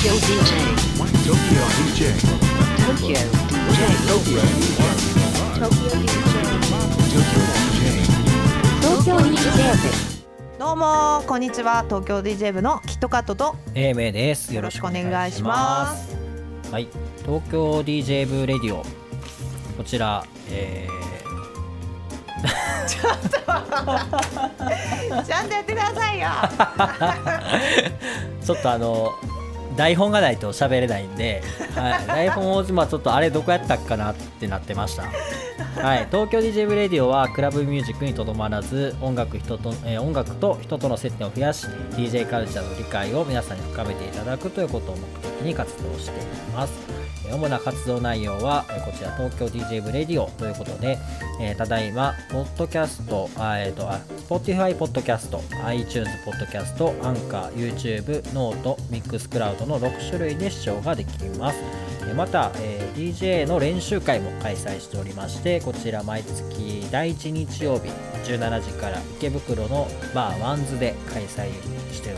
Tokyo DJ. Tokyo DJ. Tokyo DJ. Tokyo DJ. Tokyo DJ. Tokyo DJ. どうもこんにちは東京 DJ 部のキットカットと英明です。よろしくお願いしますす。はい、東京 DJ 部レディオ。こちら、えちゃんとやってくださいよーちょっとあの台本がないと喋れないんで、はい、台本をまあちょっとあれどこやったっかなってなってました。はい、東京 DJ ブレディオはクラブミュージックにとどまらず音楽人と、えー音楽と人との接点を増やし DJ カルチャーの理解を皆さんに深めていただくということを目的に活動しています。主な活動内容は、こちら東京 DJ 部レディオということで、えーただいま、ポッドキャスト、あえっ、と、あ、Spotify ポッドキャスト、iTunes ポッドキャスト、アンカー、YouTube、ノート、ミックスクラウドの6種類で視聴ができます。えまた、えー DJ の練習会も開催しておりまして、こちら毎月第1日曜日17時から池袋のバーワンズで開催してお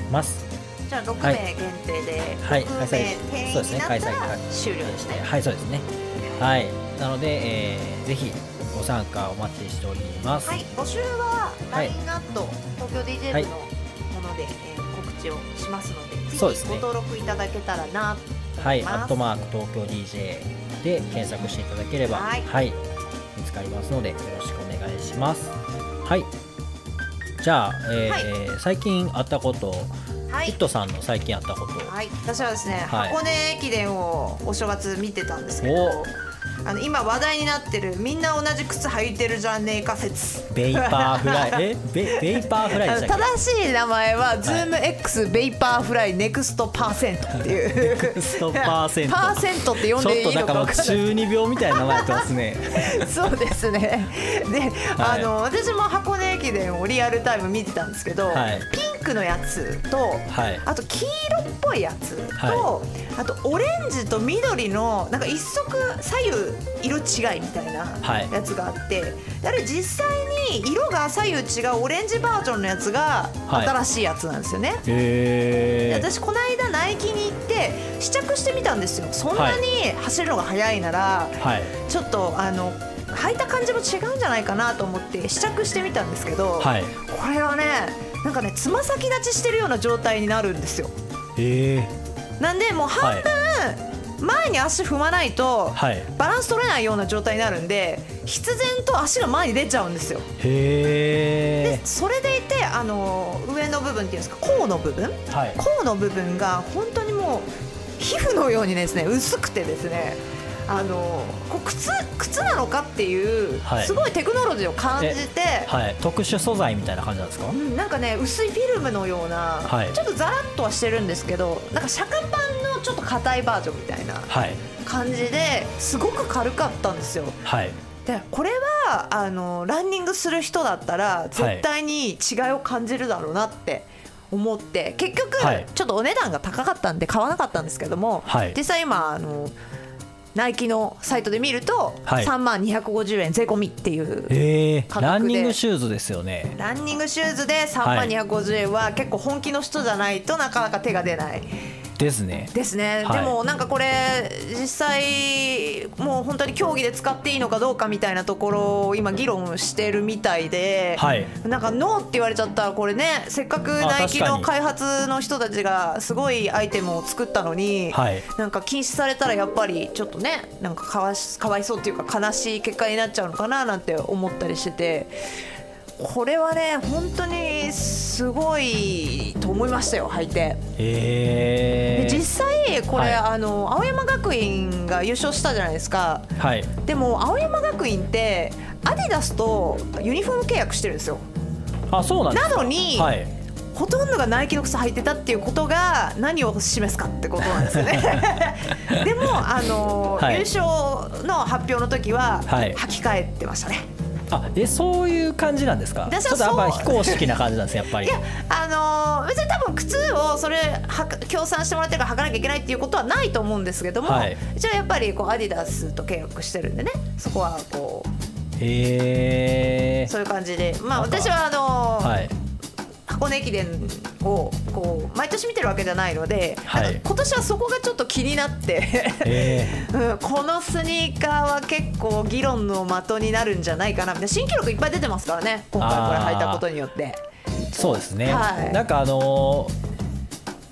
ります。じゃあ6はい。名限定で、はい6名開催そうですね開催終了ですねはい、そうですね。はい。なので、えーぜひご参加お待ちしております。はい。募集ははい。LINE アット東京 DJ はい部のもので、えー告知をしますのでぜそうですね。ひご登録いただけたらなはい、ます。アットマーク東京 DJ で検索していただければ、はい。見つかりますのでよろしくお願いします。はい。じゃあ、えー最近あったこと、はい。ヒットさんの最近あったこと、はい、私はですね、はい。箱根駅伝をお正月見てたんですけどお。あの今話題になってるみんな同じ靴履いてるじゃねえか説。ベイパーフライ、え、ベベイパーフライで？正しい名前は、ズーム X ベイパーフライネクストパーセントっていう。ネクストパーセント。パーセントって呼んでいいのかちょっとなんか中二病みたいな名前やってますね。そうですね。で、あの私も箱根駅伝をリアルタイム見てたんですけど、はい。ピンクのやつとはい。あと黄色っぽいやつと、はあとオレンジと緑のなんか一足左右色違いみたいなはいやつがあって、であれ実際に色が左右違うオレンジバージョンのやつがはい新しいやつなんですよね。でへー。私この間ナイキに行って試着してみたんですよそんなに走るのが速いなら、はい。ちょっとあの履いた感じも違うんじゃないかなと思って試着してみたんですけど、はい。これはねなんかねつま先立ちしてるような状態になるんですよえなんでもう半分、前に足踏まないとはい。バランス取れないような状態になるんで必然と足が前に出ちゃうんですよへでそれでいてあの上の部分っていうんですか甲の部分？ー。はい。甲の部分が本当にもう皮膚のようにですね薄くてですねあのこう靴靴なのかっていう、はいすごいテクノロジーを感じて、はい。特殊素材みたいな感じなんですか？う？ん、なんかね薄いフィルムのような、はいちょっとザラッとはしてるんですけどなんか釈迦パンのちょっと硬いバージョンみたいなはい。感じですごく軽かったんですよ。はい。でこれはあのランニングする人だったら絶対に違いを感じるだろうなって思って結局はいちょっとお値段が高かったんで買わなかったんですけども、はい実際今あのナイキのサイトで見るとはい3万250円税込みっていう。えー。価格でランニングシューズですよね。ランニングシューズで3万250円は結構本気の人じゃないとなかなか手が出ないですね。ですね、はいでもなんかこれ実際もう本当に競技で使っていいのかどうかみたいなところを今議論してるみたいで、はい。なんかノーって言われちゃったらこれねせっかくあナイキの開発の人たちがすごいアイテムを作ったのに、はい。なんか禁止されたらやっぱりちょっとねなんかかわしかわいそうっていうか悲しい結果になっちゃうのかななんて思ったりしててこれはね本当にすごいと思いましたよ履いて。えー。で実際これ、はいあの青山学院が優勝したじゃないですかはい。でも青山学院ってアディダスとユニフォーム契約してるんですよあ、そうなん。なのにはい。ほとんどがナイキの靴履いてたっていうことが何を示すかってことなんですよね でもあの、はい優勝の発表の時ははい履き替えてましたね、あ、え、そういう感じなんですか？ちょっとやっぱ非公式な感じなんですやっぱりい。やあの別に多分靴をそれはか協賛してもらってるから履かなきゃいけないっていうことはないと思うんですけども、はい一応やっぱりこうアディダスと契約してるんでねそこはこうへえ。そういう感じでまあ私はあの、はい。箱根駅伝をこう毎年見てるわけじゃないので、はい。今年はそこがちょっと気になって。え うん、このスニーカーは結構議論の的になるんじゃないかな。みたいな新記録いっぱい出てますからね今回これ履いたことによって。ーそうですね、はい。なんかあのー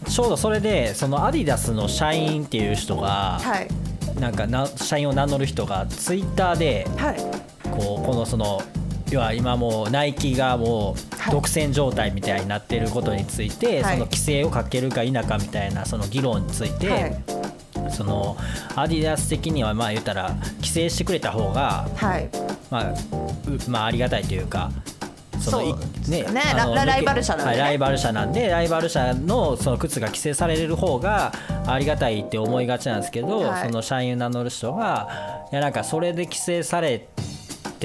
ちょうどそれでそのアディダスの社員っていう人が、はい。なんかな社員を名乗る人がツイッターではい。こうこのその要は今もうナイキがもはいう独占状態みたいになってることについて、はい。その規制をかけるか否かみたいなその議論について、はい。そのアディダス的にはまあ言ったら規制してくれた方がはい。まあ、うまあありがたいというか。そのね。ラライバル社なんでライバル社なんでライバル社のその靴が規制される方がありがたいって思いがちなんですけど、はい。その社員を名乗る人がいやなんかそれで規制されて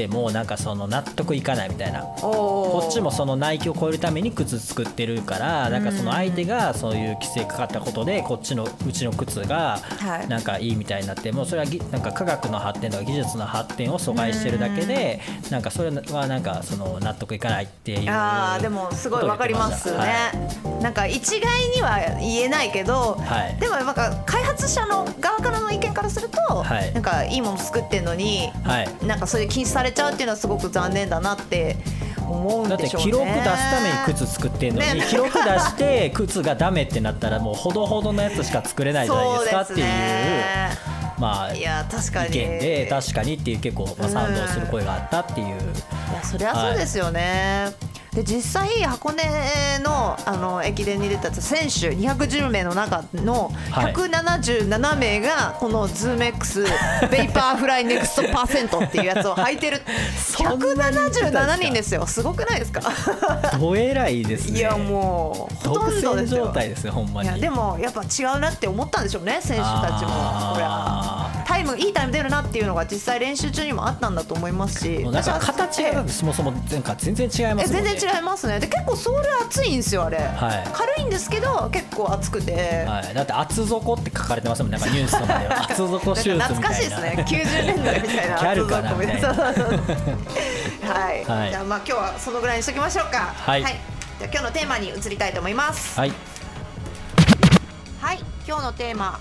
もなんかその納得いかないみたいな。おこっちもそのナイキを超えるために靴作ってるからなんかその相手がそういう規制かかったことでこっちのうちの靴がはい。なんかいいみたいになってもうそれはぎなんか科学の発展とか技術の発展を阻害してるだけでなんかそれはなんかその納得いかないっていうあーでもすごいわかりますね、はい。なんか一概には言えないけど、はい。でもなんか開発者の側すると、はい。なんかいいもの作ってんのに、はい。なんかそれ禁止されちゃうっていうのはすごく残念だなって思うんだってでしょうね。記録出すために靴作ってんのに、ね。記録出して靴がダメってなったらもうほどほどのやつしか作れないじゃないですかっていう ね。まあいや確かに。意見で確かにっていう結構、まあ、賛同する声があったっていう、いやそりゃそうですよね、で実際箱根のあの駅伝に出た選手210名の中のはい。177名がこのズーム X ベイパーフライネクストパーセントっていうやつを履いてる。そんなにいたんですか177人ですよ。すごくないですか？どえらいですね。いやもうほとんどですよ。独占状態ですねほんまに。いやでもやっぱ違うなって思ったんでしょうね選手たちもいいタイム出るなっていうのが実際練習中にもあったんだと思いますし。ーもうなんか形がそもそもなんか全然違いまえすね。全然違いますね。で結構ソール厚いんですよあれ、はい。軽いんですけど結構厚くて、はい、だって厚底って書かれてますもんね。なんかニュースとかでは。厚底シューズみたいな。懐かしいですね。90年代みたいな。ギャルかな。みたいなそうそうそうはい、はい。じゃあまあ今日はそのぐらいにしときましょうか。はい。じゃあ今日のテーマに移りたいと思います。はい。はい。今日のテーマ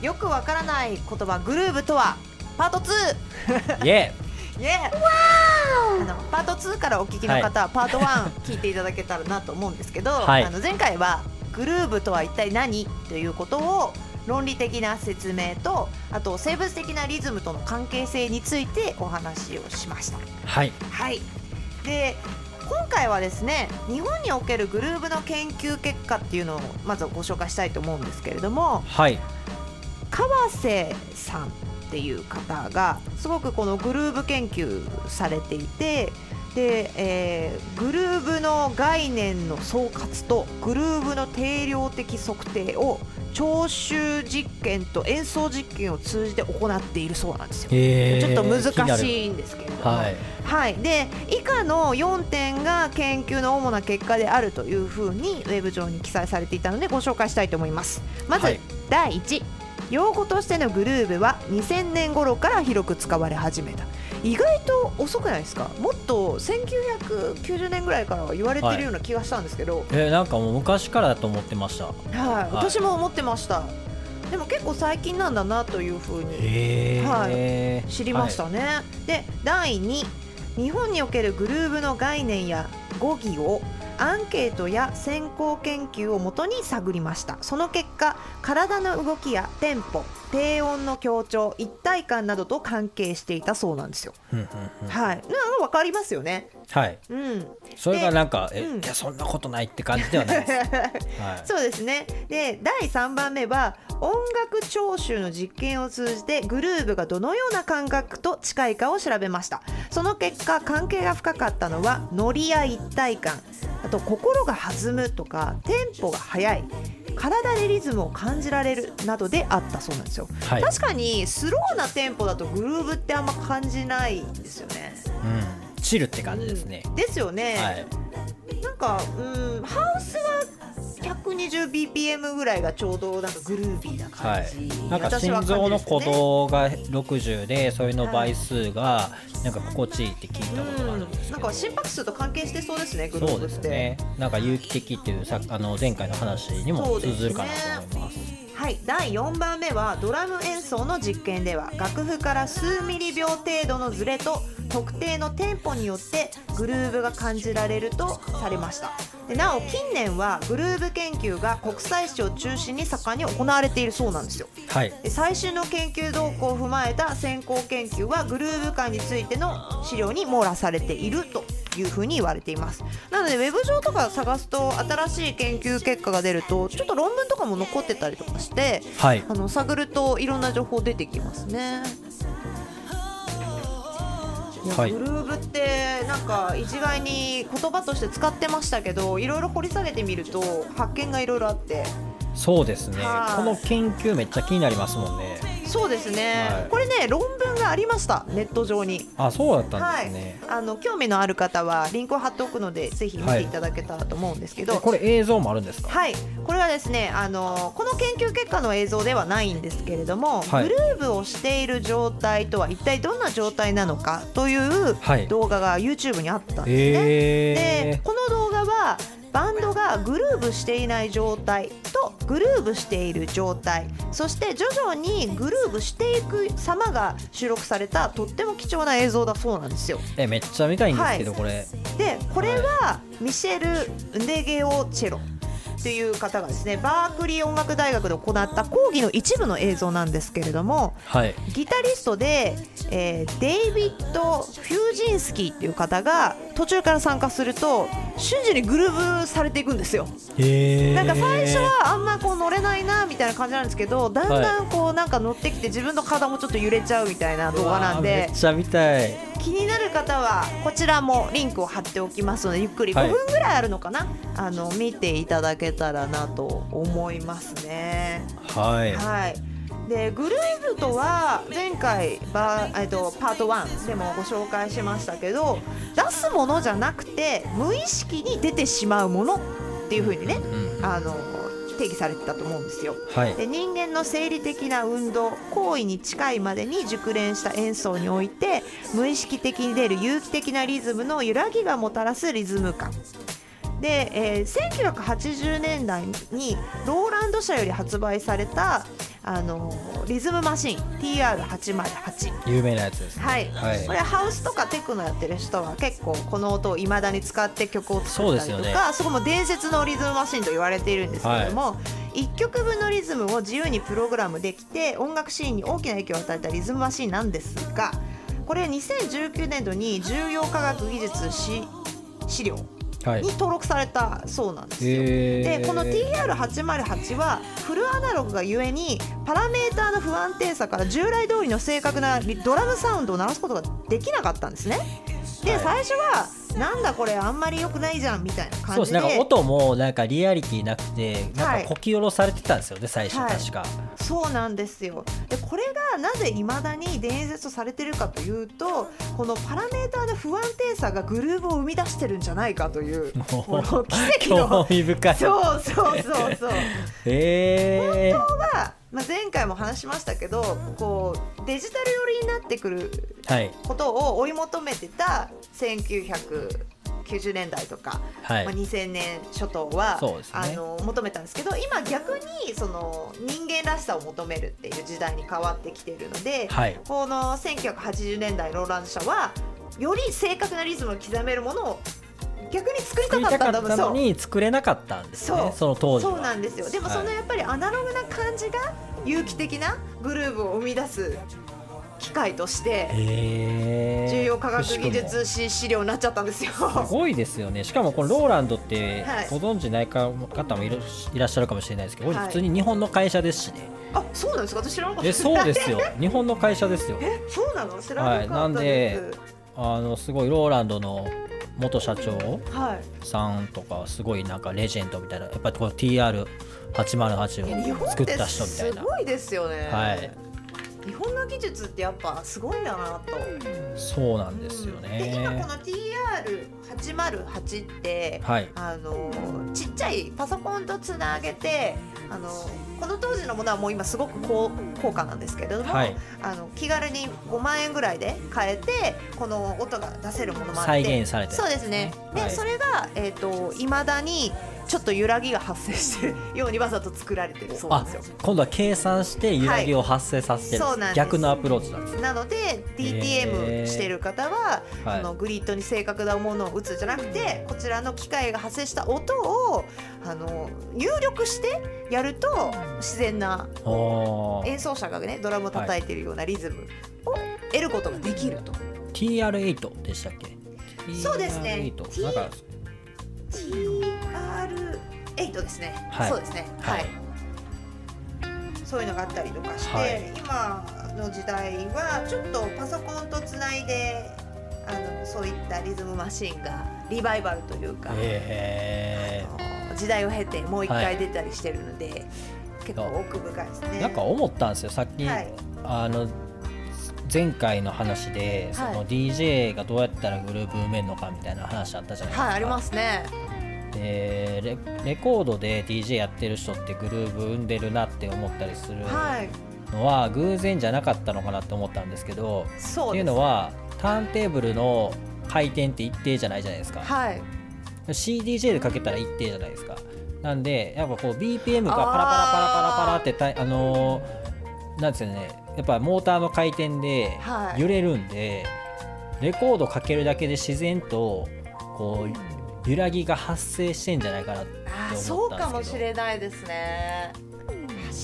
よくわからない言葉グルーブとはパート2 イエイ。エーあのパート2からお聞きの方はパート1 聞いていただけたらなと思うんですけど、はい。あの前回はグルーブとは一体何ということを論理的な説明とあと生物的なリズムとの関係性についてお話をしました。はい。はい。で今回はですね日本におけるグルーブの研究結果っていうのをまずはご紹介したいと思うんですけれどもはい川瀬さんっていう方がすごくこのグルーブ研究されていてで、えーグルーブの概念の総括とグルーブの定量的測定を聴衆実験と演奏実験を通じて行っているそうなんですよ。えちょっと難いしいんですけれども、はいはい、で以下の4点が研究の主な結果であるというふうにウェブ上に記載されていたのでご紹介したいと思います。まず、はい。第1用語としてのグルーブは2000年頃から広く使われ始めた。意外と遅くないですか？もっと1990年ぐらいからは言われてるような気がしたんですけど、えーなんかもう昔からだと思ってました。はい、私も思ってました。でも結構最近なんだなというふうにへえ知りましたね、で第2日本におけるグルーブの概念や語義をアンケートや先行研究をもとに探りました。その結果体の動きやテンポ低音の強調一体感などと関係していたそうなんですよ、はい。なんかわかりますよね。はい。うん。それがなんかえ、うん。いやそんなことないって感じではないです、はい、そうですね。で第3番目は音楽聴衆の実験を通じてグルーブがどのような感覚と近いかを調べました。その結果関係が深かったのはノリや一体感。あと心が弾むとかテンポが速い体でリズムを感じられるなどであったそうなんですよ、はい。確かにスローなテンポだとグルーブってあんま感じないんですよね。うん、チルって感じですね、ですよね、はいなんかうんハウスは 120bpm ぐらいがちょうどなんかグルービーなはい。感じ、、なんか心臓の鼓動が60でそれの倍数がなんか心地いいって聞いたことがあるんですけど、なんか心拍数と関係してそうですねグルそうでーブって。すね。なんか有機的っていうさあの前回の話にも通ずるかなと思いますはい第4番目はドラム演奏の実験では楽譜から数ミリ秒程度のズレと特定のテンポによってグルーブが感じられるとされました。でなお近年はグルーブ研究が国際史を中心に盛んに行われているそうなんですよ。はい。で最新の研究動向を踏まえた先行研究はグルーヴ感についての資料に網羅されているというふうに言われています。なのでウェブ上とか探すと新しい研究結果が出るとちょっと論文とかも残ってたりとかしてはい。あの探るといろんな情報出てきますね。はい。グルーブってなんか一概に言葉として使ってましたけどいろいろ掘り下げてみると発見がいろいろあって。そうですね。はい。この研究めっちゃ気になりますもんねそうですね、はい。これね論文がありました。ネット上に。あそうだったんはいですね、、あの興味のある方はリンクを貼っておくのでぜひ見てい。ただけたらと思うんですけど、でこれ映像もあるんですか？はい、これはですねあのこの研究結果の映像ではないんですけれども、はい。グルーブをしている状態とは一体どんな状態なのかというはい。動画が YouTube にあったんですね。えでこの動画はバンドがグルーブしていない状態とグルーブしている状態。そして徐々にグルーブしていく様が収録されたとっても貴重な映像だそうなんですよ。えめっちゃ見たいんですけど、はこれ。でこれはミシェル・ンデゲオチェロという方がですねバークリー音楽大学で行った講義の一部の映像なんですけれどもはい。ギタリストで、えーデイビッド・フュージンスキーっていう方が途中から参加すると瞬時にグルーブされていくんですよ。なんか最初はあんまこう乗れないなみたいな感じなんですけどだんだんこうなんか乗ってきて自分の体もちょっと揺れちゃうみたいな動画なんで。めっちゃ見たい気になる方はこちらもリンクを貼っておきますのでゆっくりはい。5分ぐらいあるのかな、あの見ていただけたらなと思いますね。はい。はい。でグルーブとは前回バー、えっと、パート1でもご紹介しましたけど出すものじゃなくて無意識に出てしまうものっていう風にねうん。あの定義されてたと思うんですよ。はいで人間の生理的な運動行為に近いまでに熟練した演奏において無意識的に出る有機的なリズムの揺らぎがもたらすリズム感で、えー1980年代にローランド社より発売されたあのリズムマシン TR808 有名なやつですね。はい、はい。これハウスとかテクノやってる人は結構この音をいまだに使って曲を作ったりとですよね。かそこも伝説のリズムマシンと言われているんですけれども、1曲分のリズムを自由にプログラムできて音楽シーンに大きな影響を与えたリズムマシンなんですがこれ2019年度に重要科学技術資資料。はいに登録されたそうなんですよ。へーでこの TR808 はフルアナログがゆえにパラメーターの不安定さから従来通りの正確なドラムサウンドを鳴らすことができなかったんですね。で、はい最初はなんだこれあんまり良くないじゃんみたいなそう感じで。です。なんか音もなんかリアリティなくてなはい。んかこき下ろされてたんですよね最初はい。確か。そうなんですよ。でこれがなぜいまだに伝説とされてるかというとこのパラメーターの不安定さがグルーヴを生み出してるんじゃないかという奇跡の。興味深い。そうそうそうそう。へえは、まあ、前回も話しましたけどこうデジタル寄りになってくるはい。ことを追い求めてた1990年代とか、はい。まあ、2000年初頭は、ね。あの求めたんですけど今逆にその人間らしさを求めるっていう時代に変わってきているので、はい。この1980年代ローランド社はより正確なリズムを刻めるものを逆に作り作たかったんだ。のに作れなかったんですね。その当時は。そうなんですよ。でもはい。そのやっぱりアナログな感じが有機的なグルーヴを生み出す機械として重要科学技術史資料になっちゃったんですよ。すごいですよね。しかもこのローランドってはい。ご存知ない方もいらっしゃるかもしれないですけど、はい。普通に日本の会社ですしね。あそうなんですか？私知らなかった。えそうですよ。日本の会社ですよ。えそうなの？知らなかったです、はい。なんであのすごいローランドの元社長はい。さんとかすごいなんかレジェンドみたいなやっぱりこの TR808 いや日を作った人みたすいな。ごいですよね、はい日本の技術ってやっぱすごいんだなと。そうなんですよで今こねの TR808 って、はい。あのちっちゃいパソコンとつなげてあのこの当時のものはもう今すごく高高価なんですけれども、はい。あの気軽に5万円ぐらいで買えてこの音が出せるものもあって。再現されて。るそうですね。で、はい。それがえっ、と未だにちょっと揺らぎが発生してるようにわざと作られてるそうなんあですよ。今度は計算して揺らぎを発生させてる、はいそうなんです。逆のアプローチなんですなのでへ DTM ーしてる方は、はい。あのグリッドに正確なものを打つんじゃなくてこちらの機械が発生した音をあの入力してやると自然な演奏者がねドラムを叩いてるようなリズムを得ることができると。TR8 でしたっけ？そうですね。TR8 なんか TR8 ですね、はい。そうですね。はい。はい、そういうのがあったりとかして、はい。今の時代はちょっとパソコンとつないであのそういったリズムマシンがリバイバルというか、え。あの時代を経てもう一回出たりしてるので、結構奥深いですね。ー、なんか思ったんですよ。さっき、はい。あの前回の話でそはいの DJ がどうやったらグループ埋めるのかみたいな話あったじゃないですか。はいありますね。でレレコードで DJ やってる人ってグルーブ生んでるなって思ったりするはい、のは偶然じゃなかったのかなって思ったんですけど、っていう。のはターンテーブルの回転って一定じゃないじゃないですか、はい、CDJ でかけたら一定じゃないですかなんでやっぱこう BPM がパラパラパラパラパラってたあのーなんですよねやっぱモーターの回転ではい。揺れるんで、レコードかけるだけで自然とこう揺らぎが発生してんじゃないかなって思ったんですけど。そうかもしれないですね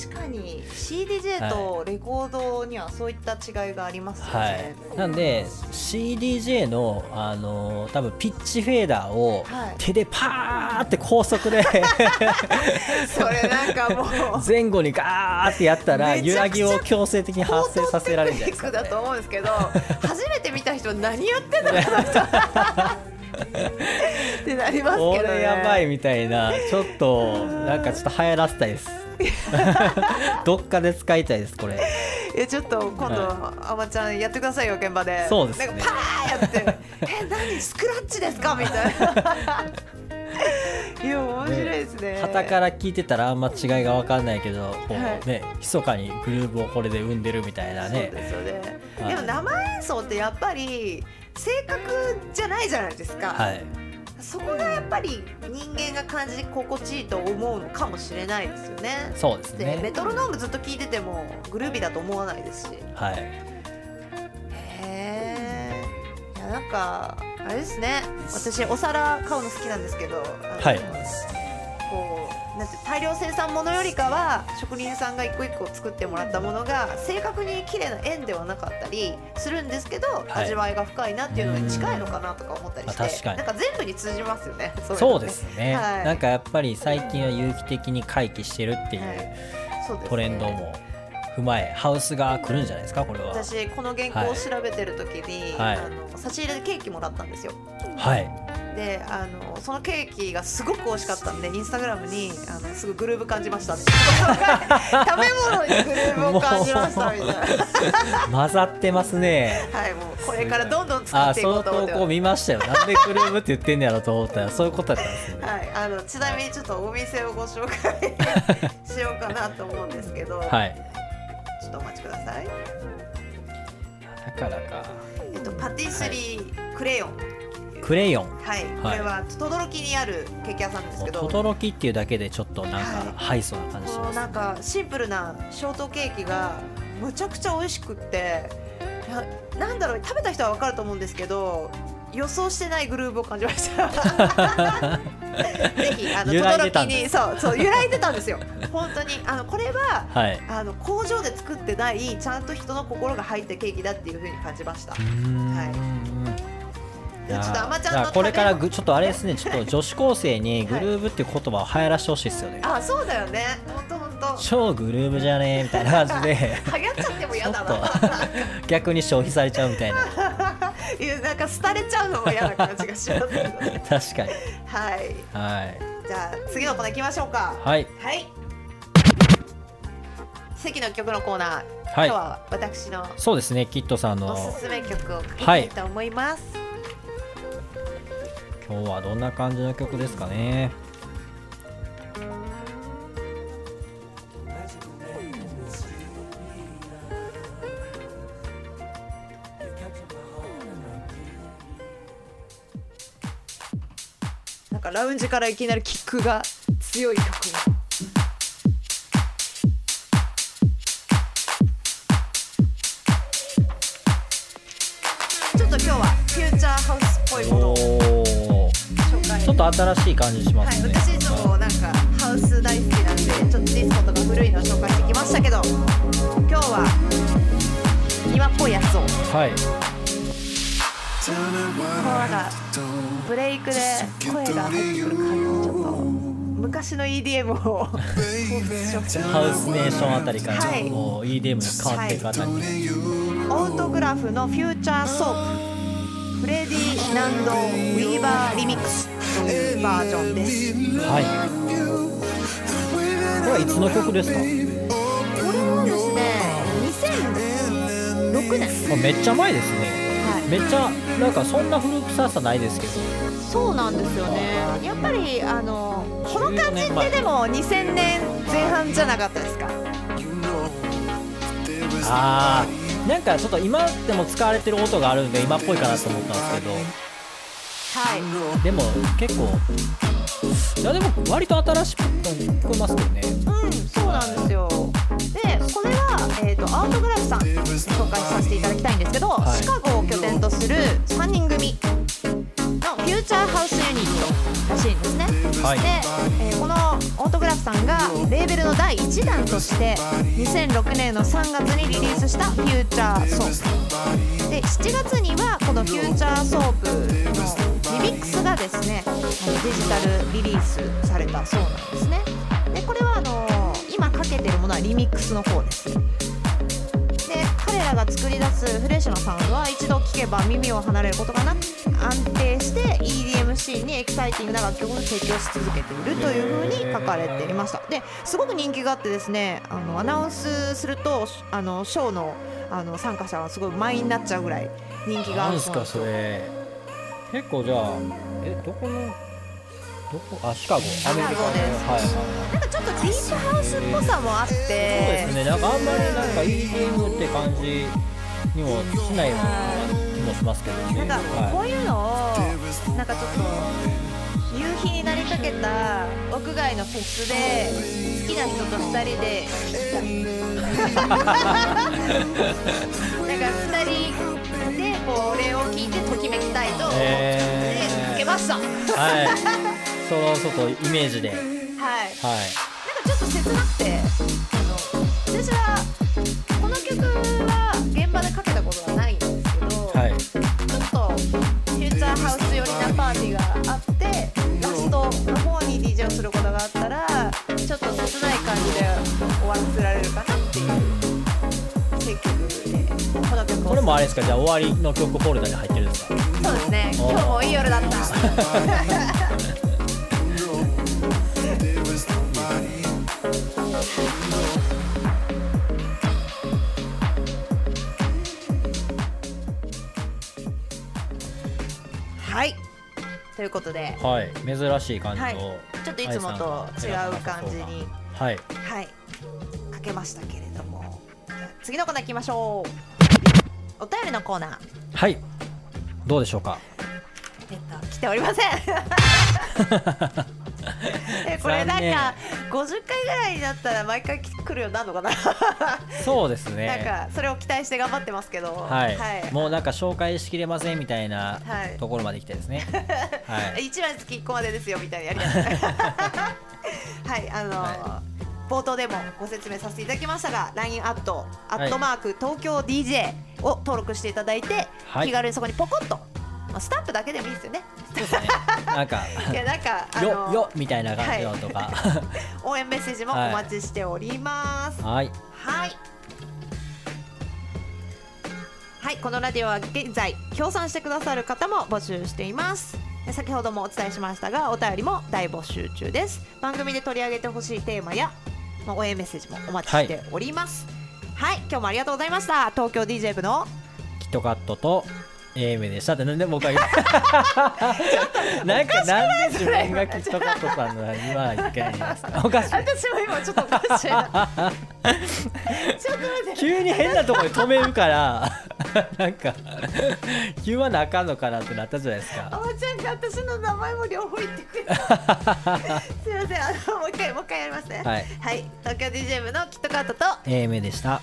確かに CDJ とレコードにはそういった違いがありますよはね、い、なんで CDJ の、あのー多分ピッチフェーダーをはい。手でパーって高速で それなんかもう 前後にガーってやったら揺らぎを強制的に発生させられるんじゃないですか、高等テクニックだと思うんですけど初めて見た人は何やってんの人ってなりますけどね。これやばいみたいなちょっとなんかちょっと流行らせたいです どっかで使いたいですこれ。いやちょっと今度あまちゃんやってくださいよ現場で。そうですね。なんかパーやって。え何？スクラッチですか？みたいな。いや面白いですね。旗から聞いてたらあんま違いが分かんないけどこう、はい。ね密かにグルーブをこれで生んでるみたいなね。そうですよね、はい。でも生演奏ってやっぱり正確じゃないじゃないですか、はいそこがやっぱり人間が感じ心地いいと思うのかもしれないですよね。そうですでメねトロノームずっと聞いててもグルービーだと思わないですし。はい。へえいやなんかあれですね。私お皿買うの好きなんですけどはい。こうなんて大量生産ものよりかは職人さんが一個一個作ってもらったものが正確に綺麗な円ではなかったりするんですけど、はい。味わいが深いなっていうのに近いのかなとか思ったりして、なんか全部に通じますよね。そうですね、はい。なんかやっぱり最近は有機的に回帰してるっていうトレンドも踏まえハウスが来るんじゃないですかこれは。私この原稿を調べてる時に、はい。あの差し入れでケーキもらったんですよ。はいであのそのケーキがすごく美味しかったんでインスタグラムにあのすぐグルーブ感じました 食べ物にグルーブを感じましたみたいな。混ざってますね。はいもうこれからどんどん作っていこうと思ってます。投稿見ましたよ。なんでグルーブって言ってんねやろと思ったらそういうことだったんですね。はい、あのちなみにちょっとお店をご紹介しようかなと思うんですけど、はい。ちょっとお待ちください。だからか。えっとパティスリークレヨン、クレヨン。はい、これは轟にあるケーキ屋さんですけど、ト轟っていうだけでちょっとなんかはい。ハイソな感じします。なんかシンプルなショートケーキがむちゃくちゃ美味しくって。ななんだろう食べた人は分かると思うんですけど予想してないグルーブを感じました。ぜひあの轟にそうそう揺らいでたんですよ。本当に。あのこれははい。あの工場で作ってないちゃんと人の心が入ったケーキだっていうふうに感じました。はいちょっとあまちゃんこれからぐちょっとあれですねちょっと女子高生にグルーブっていう言葉を流行らしてほしいですよね、あそうだよね。本当本当超グルーブじゃねえみたいな感じで。流行っちゃっても嫌だな逆に消費されちゃうみたいな。いやなんか廃れちゃうのも嫌な感じがします。ね 確かに。はい。はい。じゃあ次のコーナー行きましょうか。はい。はい。関の曲のコーナー、はい。今日は私のそうですねキットさんのおすすめ曲をかけたいと思います、今日はどんな感じの曲ですかね？なんかラウンジからいきなりキックが強い曲がと新しい感じしまはい、すね、私ちょっとなんかハウス大好きなんでちょっとディスコとか古いのを紹介してきましたけど今日は今っぽいやつを。こはい。のなんかブレイクで声が入ってくる感じちょっと昔の EDM を。ハウスネーションあたりからはいもう EDM に変わっていくあたりに、 Autograf の Future Soup。Ferdinand Weber リミックスというバージョンです。はい。これはいつの曲ですか？これはですね2006年。あめっちゃ前ですね。はい。めっちゃなんかそんな古臭さないですけど。そうなんですよね。やっぱりあのこの感じってでも2000年前半じゃなかったですか？あー。なんかちょっと今でも使われてる音があるんで今っぽいかなと思ったんですけどはい。でも結構いやでも割と新しく聞こえますけどね。うんそうなんですよ。でこれは、えー、と Autograf さん紹介させていただきたいんですけど、はい。シカゴを拠点とする3人組のフューチャーハウスユニットらしいんですね、はい。で、えーこの Autograf さんがレーベルの第1弾として2006年の3月にリリースしたフューチャーソープ。で7月にはこの Future Soup のリミックスがですねあのデジタルリリースされたそうなんですね。でこれはあの今かけてるものはリミックスの方です。で彼らが作り出すフレッシュなサウンドは一度聴けば耳を離れることがなく安定して EDM シーンにエキサイティングな楽曲を提供し続けているというふうに書かれていました。ですごく人気があってですねあのアナウンスするとあのショーのあの参加者はすごい満員になっちゃうぐらい人気があなんるそうなんですかそれ。結構じゃあえどこのどこあシカゴ。アメリカのはいはいなんかちょっとディープハウスっぽさもあって。そうですね。なんかあんまりなんか EDM って感じにもしないような気もしますけどね。なんかこはういうのをなんかちょっと夕日になりかけた屋外のフェスで好きな人と2人でなんか2人でこう俺を聞いてときめきたいと思ってかけました。はい。い、はい、その外イメージで。はい。なんかちょっと切なくてあの私はこの曲は終わられるかなっていう選曲でこの曲を。これもあれですか？じゃあ終わりの曲ホルダーに入ってるんですか？そうですね。今日もいい夜だった。はい。ということで。はい。珍しい感じの、はい。ちょっといつもと違う感じに。はいしたけれども。次のコーナー行きましょう。お便りのコーナー。はい。どうでしょうか？えっと来ておりません。えこれなん残か50回ぐらいになったら毎回来るようになるのかな、そうですね。なんかそれを期待して頑張ってますけど。はい、はい、もうなんか紹介しきれませんみたいなはい。ところまで来てですね、はい、1話につき1個までですよみたいなやりたい はいあのーは冒頭でもご説明させていただきましたが LINE アットアいットマーク東京 DJ を登録していただいて、はい気軽にそこにポコッと、まあ、スタンプだけでもいいですよねなんか いやなんかあのよよみたいな感じのとか 応援メッセージもお待ちしております。はいはい。はい、このラジオは現在協賛してくださる方も募集しています。で先ほどもお伝えしましたが、お便りも大募集中です。番組で取り上げてほしいテーマや、まあ、応援メッセージもお待ちしております。はい、今日もありがとうございました。東京 DJ 部のキットカットと AMA でしたってなんで僕は言う。なんかなんで自分がキットカットさんの言わないといけないんですかおかしい。私も今ちょっとおかしい。急に変なところで止めるから なんか言わなあかんのかなってなったじゃないですか。あまちゃんが私の名前も両方言ってくれた。すいませんあのもう一回もう一回やりますね。はい。はい、東京 DJ 部のキットカットと。AMA でした